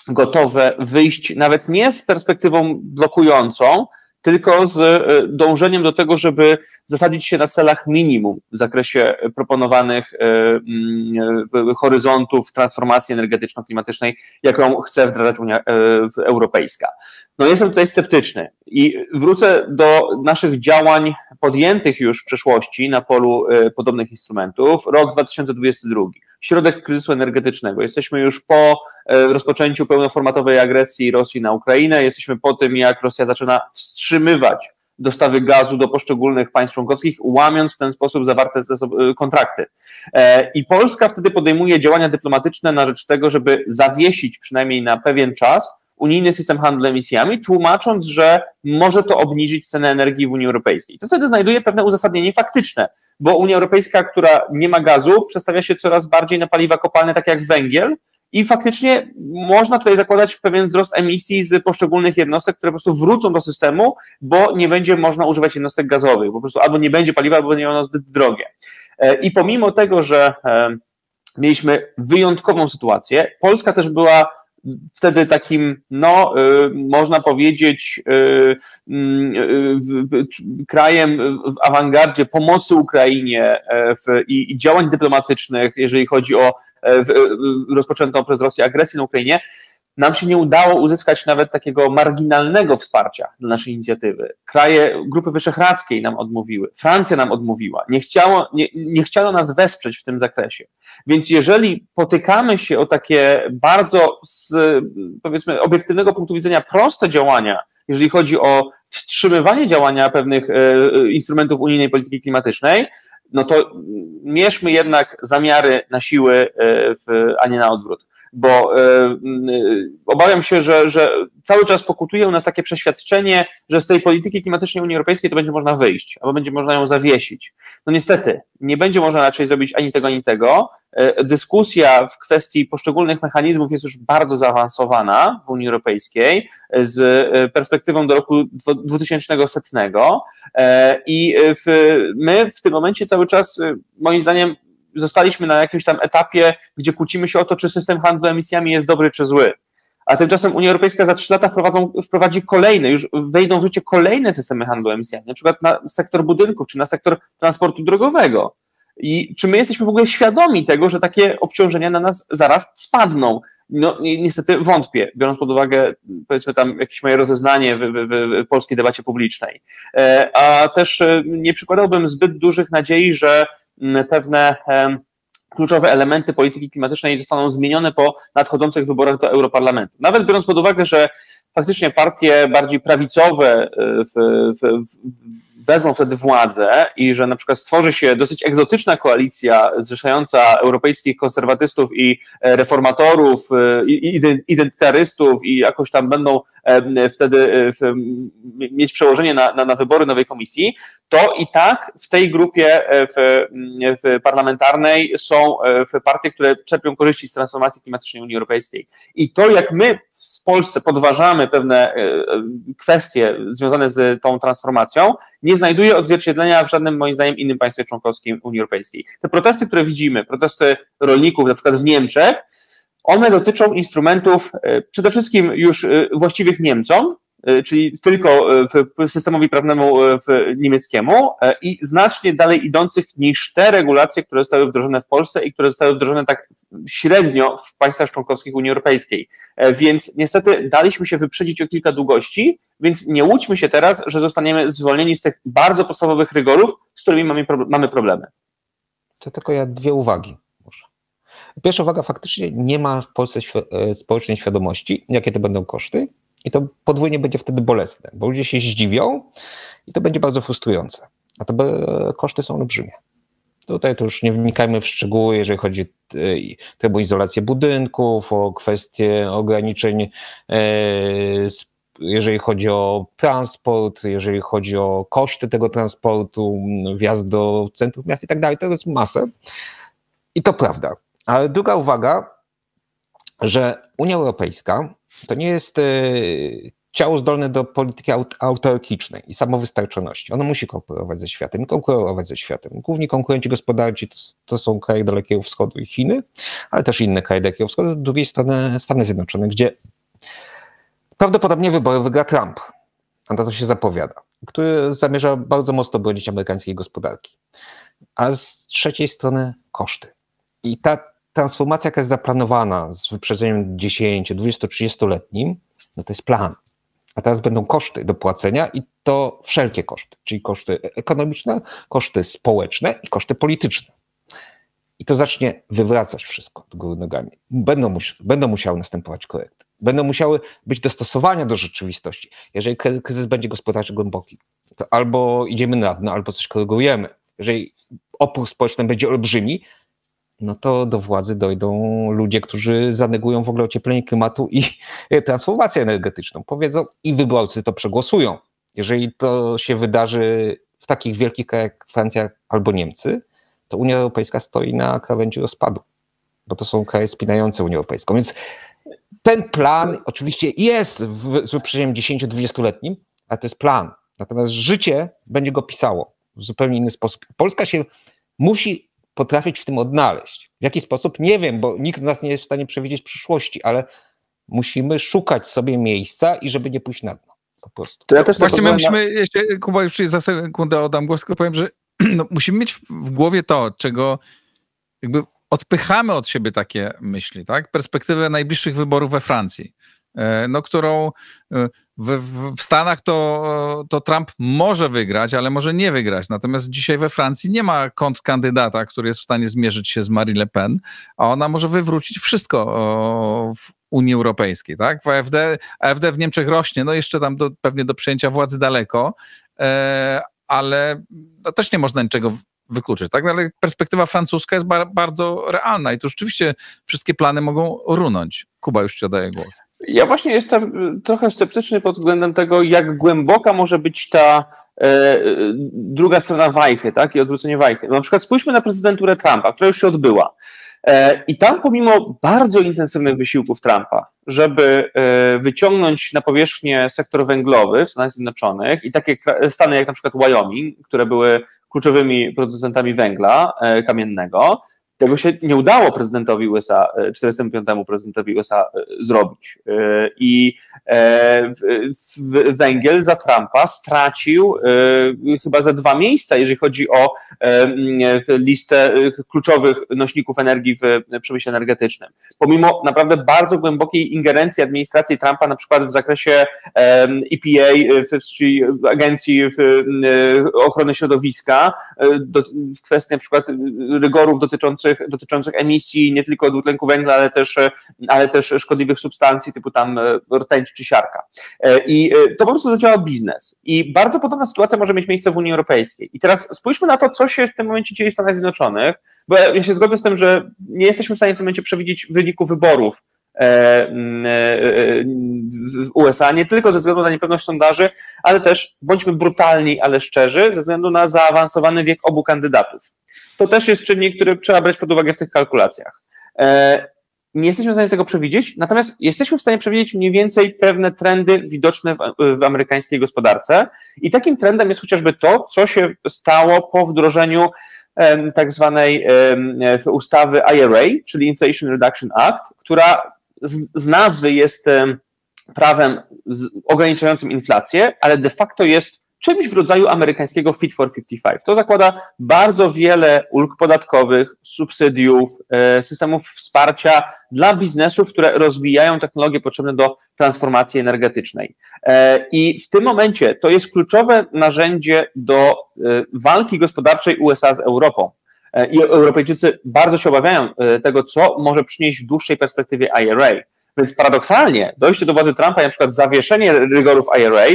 gotowe wyjść nawet nie z perspektywą blokującą, tylko z e, dążeniem do tego, żeby zasadzić się na celach minimum w zakresie proponowanych e, mm, horyzontów transformacji energetyczno-klimatycznej, jaką chce wdrażać Unia e, Europejska. No jestem tutaj sceptyczny i wrócę do naszych działań podjętych już w przeszłości na polu podobnych instrumentów. Rok 2022 środek kryzysu energetycznego. Jesteśmy już po e, rozpoczęciu pełnoformatowej agresji Rosji na Ukrainę, jesteśmy po tym, jak Rosja zaczyna wstrzymywać dostawy gazu do poszczególnych państw członkowskich, łamiąc w ten sposób zawarte e, kontrakty. E, I Polska wtedy podejmuje działania dyplomatyczne na rzecz tego, żeby zawiesić przynajmniej na pewien czas unijny system handlu emisjami, tłumacząc, że może to obniżyć cenę energii w Unii Europejskiej. To wtedy znajduje pewne uzasadnienie faktyczne, bo Unia Europejska, która nie ma gazu, przestawia się coraz bardziej na paliwa kopalne, tak jak węgiel, i faktycznie można tutaj zakładać pewien wzrost emisji z poszczególnych jednostek, które po prostu wrócą do systemu, bo nie będzie można używać jednostek gazowych. Po prostu albo nie będzie paliwa, albo będzie ono zbyt drogie. E, I pomimo tego, że e, mieliśmy wyjątkową sytuację, Polska też była wtedy takim, no, y, można powiedzieć, y, y, krajem w awangardzie pomocy Ukrainie e, w, i, działań dyplomatycznych, jeżeli chodzi o e, rozpoczętą przez Rosję agresję na Ukrainie, nam się nie udało uzyskać nawet takiego marginalnego wsparcia dla naszej inicjatywy. Kraje Grupy Wyszehradzkiej nam odmówiły, Francja nam odmówiła, nie, chciało, nie, nie chciano nas wesprzeć w tym zakresie. Więc jeżeli potykamy się o takie bardzo, z, powiedzmy, obiektywnego punktu widzenia proste działania, jeżeli chodzi o wstrzymywanie działania pewnych e, instrumentów unijnej polityki klimatycznej, no to mierzmy jednak zamiary na siły, e, w, a nie na odwrót bo e, obawiam się, że, że cały czas pokutuje u nas takie przeświadczenie, że z tej polityki klimatycznej Unii Europejskiej to będzie można wyjść, albo będzie można ją zawiesić. No niestety, nie będzie można raczej zrobić ani tego, ani tego. E, dyskusja w kwestii poszczególnych mechanizmów jest już bardzo zaawansowana w Unii Europejskiej z e, perspektywą do roku 2100 i my w tym momencie cały czas, moim zdaniem, zostaliśmy na jakimś tam etapie, gdzie kłócimy się o to, czy system handlu emisjami jest dobry czy zły. A tymczasem Unia Europejska za trzy lata wprowadzą, wprowadzi kolejne, już wejdą w życie kolejne systemy handlu emisjami, na przykład na sektor budynków czy na sektor transportu drogowego. I czy my jesteśmy w ogóle świadomi tego, że takie obciążenia na nas zaraz spadną? No niestety wątpię, biorąc pod uwagę, powiedzmy tam jakieś moje rozeznanie w, w, w polskiej debacie publicznej. E, a też e, nie przykładałbym zbyt dużych nadziei, że pewne kluczowe elementy polityki klimatycznej zostaną zmienione po nadchodzących wyborach do Europarlamentu. Nawet biorąc pod uwagę, że faktycznie partie bardziej prawicowe e, w, w, w wezmą wtedy władzę i że na przykład stworzy się dosyć egzotyczna koalicja zrzeszająca europejskich konserwatystów i e, reformatorów, e, i identytarystów i jakoś tam będą wtedy mieć przełożenie na, na, na wybory nowej komisji, to i tak w tej grupie w, w parlamentarnej są w partie, które czerpią korzyści z transformacji klimatycznej Unii Europejskiej. I to, jak my w Polsce podważamy pewne kwestie związane z tą transformacją, nie znajduje odzwierciedlenia w żadnym, moim zdaniem, innym państwie członkowskim Unii Europejskiej. Te protesty, które widzimy, protesty rolników, na przykład w Niemczech, one dotyczą instrumentów e, przede wszystkim już e, właściwych Niemcom, E, czyli tylko systemowi prawnemu niemieckiemu i znacznie dalej idących niż te regulacje, które zostały wdrożone w Polsce i które zostały wdrożone tak średnio w państwach członkowskich Unii Europejskiej. Więc niestety daliśmy się wyprzedzić o kilka długości, więc nie łudźmy się teraz, że zostaniemy zwolnieni z tych bardzo podstawowych rygorów, z którymi mamy problemy. To tylko ja dwie uwagi. Pierwsza uwaga, faktycznie nie ma w Polsce społecznej świadomości, jakie to będą koszty. I to podwójnie będzie wtedy bolesne, bo ludzie się zdziwią i to będzie bardzo frustrujące. A to koszty są olbrzymie. Tutaj to już nie wnikajmy w szczegóły, jeżeli chodzi o izolację budynków, o kwestie ograniczeń e, jeżeli chodzi o transport, jeżeli chodzi o koszty tego transportu, wjazd do centrum miast i tak dalej, to jest masę. I to prawda. Ale druga uwaga, że Unia Europejska to nie jest e, ciało zdolne do polityki autarkicznej i samowystarczalności. Ono musi konkurować ze światem, konkurować ze światem. Główni konkurenci gospodarczy to, to, są kraje Dalekiego Wschodu i Chiny, ale też inne kraje Dalekiego Wschodu, z drugiej strony Stany Zjednoczone, gdzie prawdopodobnie wybory wygra Trump, a na to się zapowiada, który zamierza bardzo mocno bronić amerykańskiej gospodarki. A z trzeciej strony koszty. I ta transformacja, jaka jest zaplanowana z wyprzedzeniem 10, 20, 30-letnim, no to jest plan. A teraz będą koszty do płacenia i to wszelkie koszty, czyli koszty ekonomiczne, koszty społeczne i koszty polityczne. I to zacznie wywracać wszystko do góry nogami. Będą, mus będą musiały następować korekty. Będą musiały być dostosowania do rzeczywistości. Jeżeli kryzys będzie gospodarczy głęboki, to albo idziemy na dno, albo coś korygujemy. Jeżeli opór społeczny będzie olbrzymi, no to do władzy dojdą ludzie, którzy zanegują w ogóle ocieplenie klimatu i transformację energetyczną. Powiedzą i wyborcy to przegłosują. Jeżeli to się wydarzy w takich wielkich krajach jak Francja albo Niemcy, to Unia Europejska stoi na krawędzi rozpadu, bo to są kraje spinające Unię Europejską. Więc ten plan oczywiście jest w, z wyprzedzeniem 10-20-letnim, ale to jest plan. Natomiast życie będzie go pisało w zupełnie inny sposób. Polska się musi potrafić w tym odnaleźć. W jaki sposób? Nie wiem, bo nikt z nas nie jest w stanie przewidzieć przyszłości, ale musimy szukać sobie miejsca i żeby nie pójść na dno. Po prostu. To ja też Właśnie my musimy, jeszcze Kuba już za sekundę oddam głos, tylko powiem, że no, musimy mieć w głowie to, czego jakby odpychamy od siebie takie myśli, tak? Perspektywę najbliższych wyborów we Francji. E, no, którą e, w, w, Stanach to, to Trump może wygrać, ale może nie wygrać. Natomiast dzisiaj we Francji nie ma kontrkandydata, który jest w stanie zmierzyć się z Marie Le Pen, a ona może wywrócić wszystko w Unii Europejskiej. Tak? W AfD, AfD w Niemczech rośnie, no jeszcze tam do, pewnie do przejęcia władzy daleko, e, ale no też nie można niczego wykluczyć. Tak? No, ale perspektywa francuska jest bardzo realna i tu rzeczywiście wszystkie plany mogą runąć. Kuba, już ci oddaję głos. Ja właśnie jestem trochę sceptyczny pod względem tego, jak głęboka może być ta e, druga strona wajchy, tak, i odwrócenie wajchy. No, na przykład spójrzmy na prezydenturę Trumpa, która już się odbyła. E, I tam pomimo bardzo intensywnych wysiłków Trumpa, żeby e, wyciągnąć na powierzchnię sektor węglowy w Stanach Zjednoczonych i takie stany jak na przykład Wyoming, które były kluczowymi producentami węgla e, kamiennego, tego się nie udało prezydentowi USA, 45. E, prezydentowi USA e, zrobić. E, I węgiel za Trumpa stracił chyba za dwa miejsca, jeżeli chodzi o listę kluczowych nośników energii w przemyśle energetycznym. Pomimo naprawdę bardzo głębokiej ingerencji administracji Trumpa, na przykład w zakresie EPA, czyli Agencji Ochrony Środowiska, w kwestii na przykład rygorów dotyczących dotyczących, dotyczących emisji nie tylko dwutlenku węgla, ale też, ale też szkodliwych substancji typu tam e, rtęć czy siarka. E, I e, to po prostu zadziała biznes. I bardzo podobna sytuacja może mieć miejsce w Unii Europejskiej. I teraz spójrzmy na to, co się w tym momencie dzieje w Stanach Zjednoczonych, bo ja się zgodzę z tym, że nie jesteśmy w stanie w tym momencie przewidzieć wyniku wyborów USA, nie tylko ze względu na niepewność sondaży, ale też bądźmy brutalni, ale szczerzy, ze względu na zaawansowany wiek obu kandydatów. To też jest czynnik, który trzeba brać pod uwagę w tych kalkulacjach. E, nie jesteśmy w stanie tego przewidzieć, natomiast jesteśmy w stanie przewidzieć mniej więcej pewne trendy widoczne w, w amerykańskiej gospodarce. I takim trendem jest chociażby to, co się stało po wdrożeniu tak zwanej ustawy IRA, czyli Inflation Reduction Act, która z, nazwy jest prawem ograniczającym inflację, ale de facto jest czymś w rodzaju amerykańskiego Fit for 55. To zakłada bardzo wiele ulg podatkowych, subsydiów, e, systemów wsparcia dla biznesów, które rozwijają technologie potrzebne do transformacji energetycznej. E, I w tym momencie to jest kluczowe narzędzie do e, walki gospodarczej USA z Europą. I Europejczycy bardzo się obawiają tego, co może przynieść w dłuższej perspektywie IRA. Więc paradoksalnie dojście do władzy Trumpa na przykład zawieszenie rygorów IRA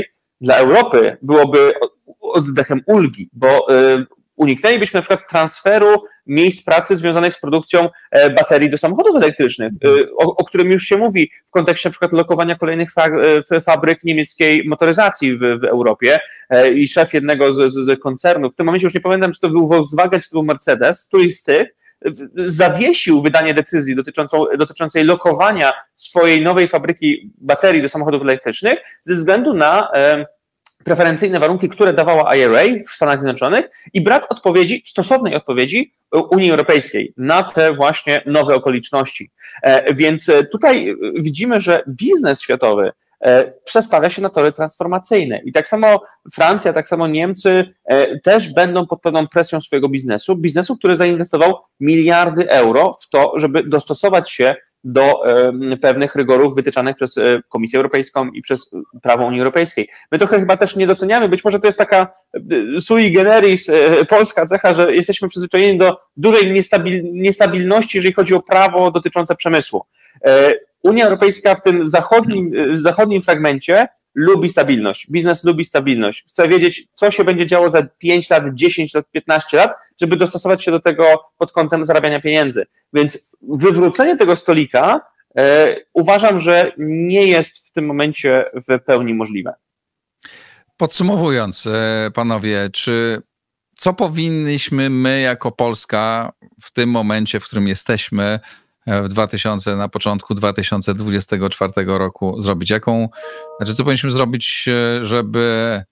dla Europy byłoby oddechem ulgi, bo y, uniknęlibyśmy na przykład transferu miejsc pracy związanych z produkcją e, baterii do samochodów elektrycznych, e, o, o którym już się mówi w kontekście na przykład lokowania kolejnych e, fabryk niemieckiej motoryzacji w, w Europie i szef jednego z, z, koncernów, w tym momencie już nie pamiętam, czy to był Volkswagen, czy to był Mercedes, któryś z tych, zawiesił wydanie decyzji dotyczącą, dotyczącej lokowania swojej nowej fabryki baterii do samochodów elektrycznych ze względu na preferencyjne warunki, które dawała IRA w Stanach Zjednoczonych i brak odpowiedzi, stosownej odpowiedzi Unii Europejskiej na te właśnie nowe okoliczności. E, więc e, tutaj widzimy, że biznes światowy e, przestawia się na tory transformacyjne. I tak samo Francja, tak samo Niemcy też będą pod pewną presją swojego biznesu, biznesu, który zainwestował miliardy euro w to, żeby dostosować się do pewnych rygorów wytyczanych przez e, Komisję Europejską i przez prawo Unii Europejskiej. My trochę chyba też nie doceniamy, być może to jest taka e, sui generis e, polska cecha, że jesteśmy przyzwyczajeni do dużej niestabil, niestabilności, jeżeli chodzi o prawo dotyczące przemysłu. Unia Europejska w tym zachodnim, zachodnim fragmencie lubi stabilność. Biznes lubi stabilność. Chce wiedzieć, co się będzie działo za 5 lat, 10 lat, 15 lat, żeby dostosować się do tego pod kątem zarabiania pieniędzy. Więc wywrócenie tego stolika e, uważam, że nie jest w tym momencie w pełni możliwe. Podsumowując, e, panowie, czy co powinniśmy my jako Polska w tym momencie, w którym jesteśmy, w 2000, na początku 2024 roku zrobić? Jaką, znaczy co powinniśmy zrobić, e, żeby,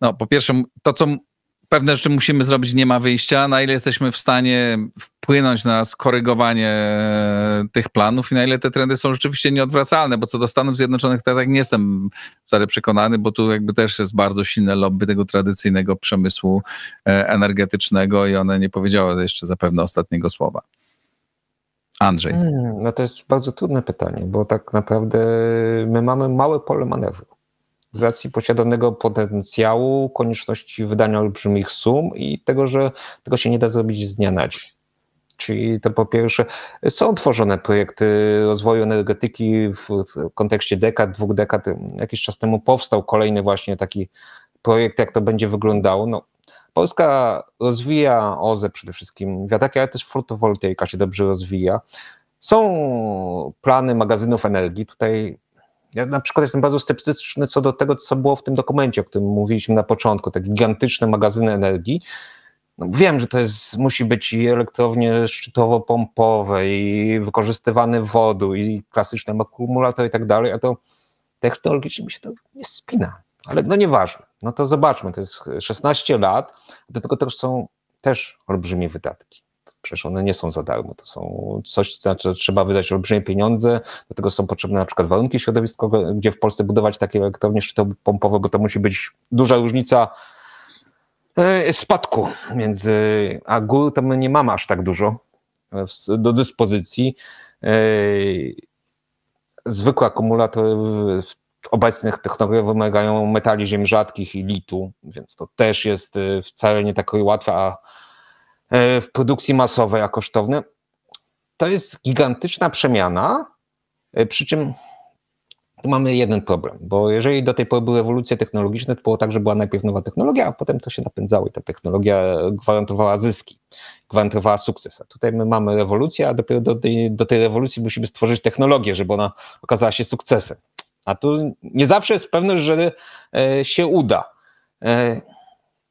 no po pierwsze, to co pewne rzeczy musimy zrobić, nie ma wyjścia, na ile jesteśmy w stanie wpłynąć na skorygowanie e, tych planów i na ile te trendy są rzeczywiście nieodwracalne, bo co do Stanów Zjednoczonych, to tak nie jestem wcale przekonany, bo tu jakby też jest bardzo silne lobby tego tradycyjnego przemysłu e, energetycznego i one nie powiedziały jeszcze zapewne ostatniego słowa. Andrzej? Hmm, no to jest bardzo trudne pytanie, bo tak naprawdę my mamy małe pole manewru. Z racji posiadanego potencjału, konieczności wydania olbrzymich sum i tego, że tego się nie da zrobić z dnia na dzień. Czyli to po pierwsze, są tworzone projekty rozwoju energetyki w kontekście dekad, dwóch dekad. Jakiś czas temu powstał kolejny właśnie taki projekt, jak to będzie wyglądało. No, Polska rozwija OZE przede wszystkim, wiatraki, ale też fotowoltaika się dobrze rozwija. Są plany magazynów energii. Tutaj ja na przykład jestem bardzo sceptyczny co do tego, co było w tym dokumencie, o którym mówiliśmy na początku, te gigantyczne magazyny energii. No wiem, że to jest, musi być i elektrownie szczytowo-pompowe, i wykorzystywany wodu, i klasyczne akumulatory i tak dalej, a to technologicznie mi się to nie spina. Ale no nieważne. No to zobaczmy, to jest 16 lat, do tego też są też olbrzymie wydatki. Przecież one nie są za darmo, to są coś, znaczy trzeba wydać olbrzymie pieniądze, do tego są potrzebne na przykład warunki środowiskowe, gdzie w Polsce budować takie elektrownie pompowe, bo to musi być duża różnica e, spadku między, a gór to my nie mamy aż tak dużo e, do dyspozycji. E, zwykłe akumulatory obecnych technologii wymagają metali ziem rzadkich i litu, więc to też jest y, wcale nie takie łatwe, a y, w produkcji masowej, a kosztowne. To jest gigantyczna przemiana, y, przy czym mamy jeden problem, bo jeżeli do tej pory były ewolucje technologiczne, to było tak, że była najpierw nowa technologia, a potem to się napędzało i ta technologia gwarantowała zyski, gwarantowała sukces. A tutaj my mamy rewolucję, a dopiero do tej, do tej rewolucji musimy stworzyć technologię, żeby ona okazała się sukcesem. A tu nie zawsze jest pewność, że e, się uda. E,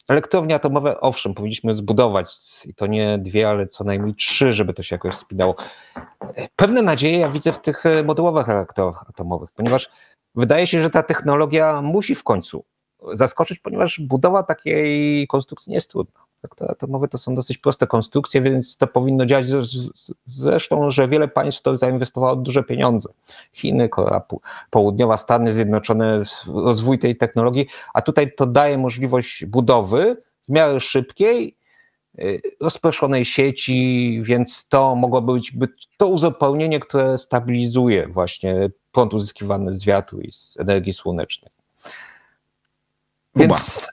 elektrownie atomowe, owszem, powinniśmy zbudować i to nie dwie, ale co najmniej trzy, żeby to się jakoś spinało. E, pewne nadzieje ja widzę w tych modułowych reaktorach atomowych, ponieważ wydaje się, że ta technologia musi w końcu zaskoczyć, ponieważ budowa takiej konstrukcji nie jest trudna. Atomowe to są dosyć proste konstrukcje, więc to powinno działać. Zresztą, że wiele państw to zainwestowało duże pieniądze. Chiny, Korea Południowa, Stany Zjednoczone, rozwój tej technologii, a tutaj to daje możliwość budowy w miarę szybkiej, y, rozproszonej sieci, więc to mogłoby być, być to uzupełnienie, które stabilizuje właśnie prąd uzyskiwany z wiatru i z energii słonecznej. Więc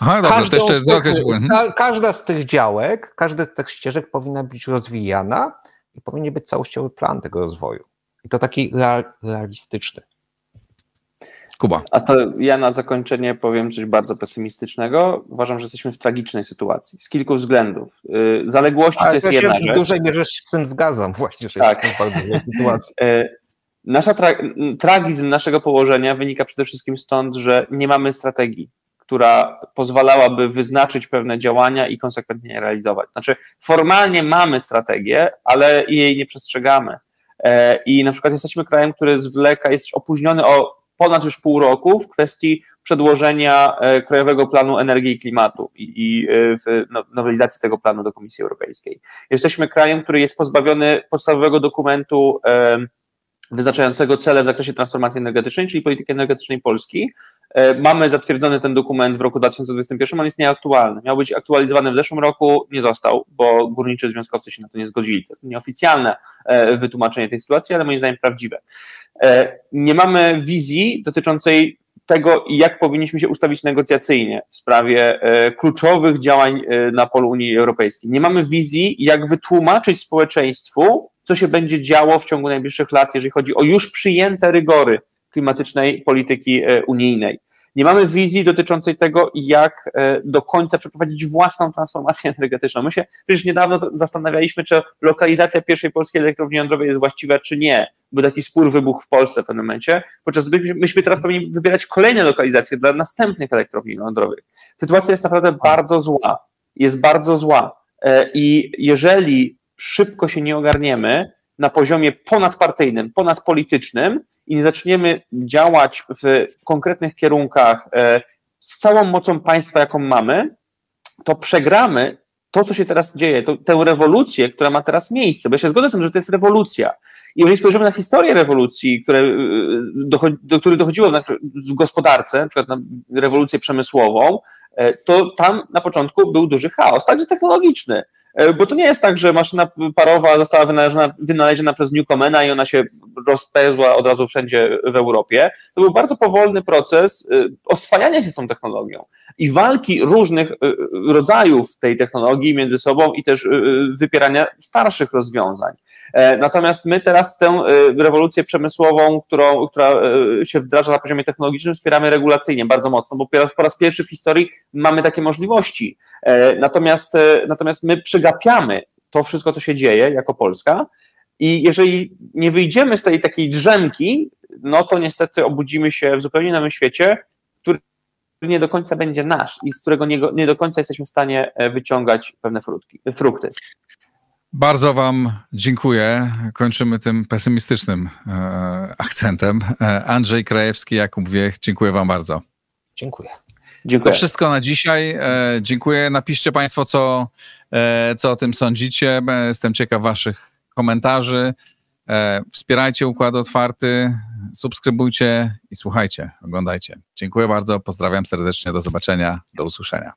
Aha, dobrze, to jeszcze z tych, mhm. ka każda z tych działek, każda z tych ścieżek powinna być rozwijana i powinien być całościowy plan tego rozwoju. I to taki real, realistyczny. Kuba. A to ja na zakończenie powiem coś bardzo pesymistycznego. Uważam, że jesteśmy w tragicznej sytuacji z kilku względów. Y, zaległości Ale to jest ja jedna się w rzecz. dużej mierze z tym zgadzam właśnie, że Tak. jesteśmy w bardzo złej sytuacji. Y, Nasza tra- tragizm naszego położenia wynika przede wszystkim stąd, że nie mamy strategii, która pozwalałaby wyznaczyć pewne działania i konsekwentnie je realizować. Znaczy, formalnie mamy strategię, ale jej nie przestrzegamy. E, I na przykład jesteśmy krajem, który zwleka, jest opóźniony o ponad już pół roku w kwestii przedłożenia e, Krajowego Planu Energii i Klimatu i, i e, no- nowelizacji tego planu do Komisji Europejskiej. Jesteśmy krajem, który jest pozbawiony podstawowego dokumentu wyznaczającego cele w zakresie transformacji energetycznej, czyli polityki energetycznej Polski. E, Mamy zatwierdzony ten dokument w roku 2021, on jest nieaktualny. Miał być aktualizowany w zeszłym roku, nie został, bo górniczy związkowcy się na to nie zgodzili. To jest nieoficjalne e, wytłumaczenie tej sytuacji, ale moim zdaniem prawdziwe. E, Nie mamy wizji dotyczącej tego, jak powinniśmy się ustawić negocjacyjnie w sprawie kluczowych działań na polu Unii Europejskiej. Nie mamy wizji, jak wytłumaczyć społeczeństwu, co się będzie działo w ciągu najbliższych lat, jeżeli chodzi o już przyjęte rygory klimatycznej polityki e, unijnej. Nie mamy wizji dotyczącej tego, jak e, do końca przeprowadzić własną transformację energetyczną. My się przecież niedawno zastanawialiśmy, czy lokalizacja pierwszej polskiej elektrowni jądrowej jest właściwa, czy nie. Był taki spór wybuchł w Polsce w pewnym momencie, podczas gdy myśmy teraz powinni wybierać kolejne lokalizacje dla następnych elektrowni jądrowych. Sytuacja jest naprawdę bardzo zła. Jest bardzo zła. E, I jeżeli szybko się nie ogarniemy na poziomie ponadpartyjnym, ponadpolitycznym i nie zaczniemy działać w konkretnych kierunkach e, z całą mocą państwa, jaką mamy, to przegramy to, co się teraz dzieje, to, tę rewolucję, która ma teraz miejsce, bo ja się zgodzę z tym, że to jest rewolucja. I jeżeli spojrzymy na historię rewolucji, które, dochodzi, do której dochodziło w gospodarce, na przykład na rewolucję przemysłową, e, to tam na początku był duży chaos, także technologiczny. E, Bo to nie jest tak, że maszyna parowa została wynaleziona, wynaleziona przez Newcomena i ona się rozpełzła od razu wszędzie w Europie. To był bardzo powolny proces y, oswajania się z tą technologią i walki różnych y, y, rodzajów tej technologii między sobą i też wypierania starszych rozwiązań. E, Natomiast my teraz tę rewolucję przemysłową, którą, która się wdraża na poziomie technologicznym, wspieramy regulacyjnie bardzo mocno, bo po raz- po raz pierwszy w historii mamy takie możliwości. E, Natomiast, e, natomiast my przegapiamy to wszystko, co się dzieje jako Polska i jeżeli nie wyjdziemy z tej takiej drzemki, no to niestety obudzimy się w zupełnie nowym świecie, który nie do końca będzie nasz i z którego nie, nie do końca jesteśmy w stanie e, wyciągać pewne frutki, frukty. Bardzo Wam dziękuję. Kończymy tym pesymistycznym e, akcentem. E, Andrzej Krajewski, Jakub Wiech, dziękuję Wam bardzo. Dziękuję. To Dziękuję. wszystko na dzisiaj. E, dziękuję. Napiszcie Państwo, co, e, co o tym sądzicie. Jestem ciekaw Waszych komentarzy. E, wspierajcie Układ Otwarty, subskrybujcie i słuchajcie, oglądajcie. Dziękuję bardzo. Pozdrawiam serdecznie. Do zobaczenia. Do usłyszenia.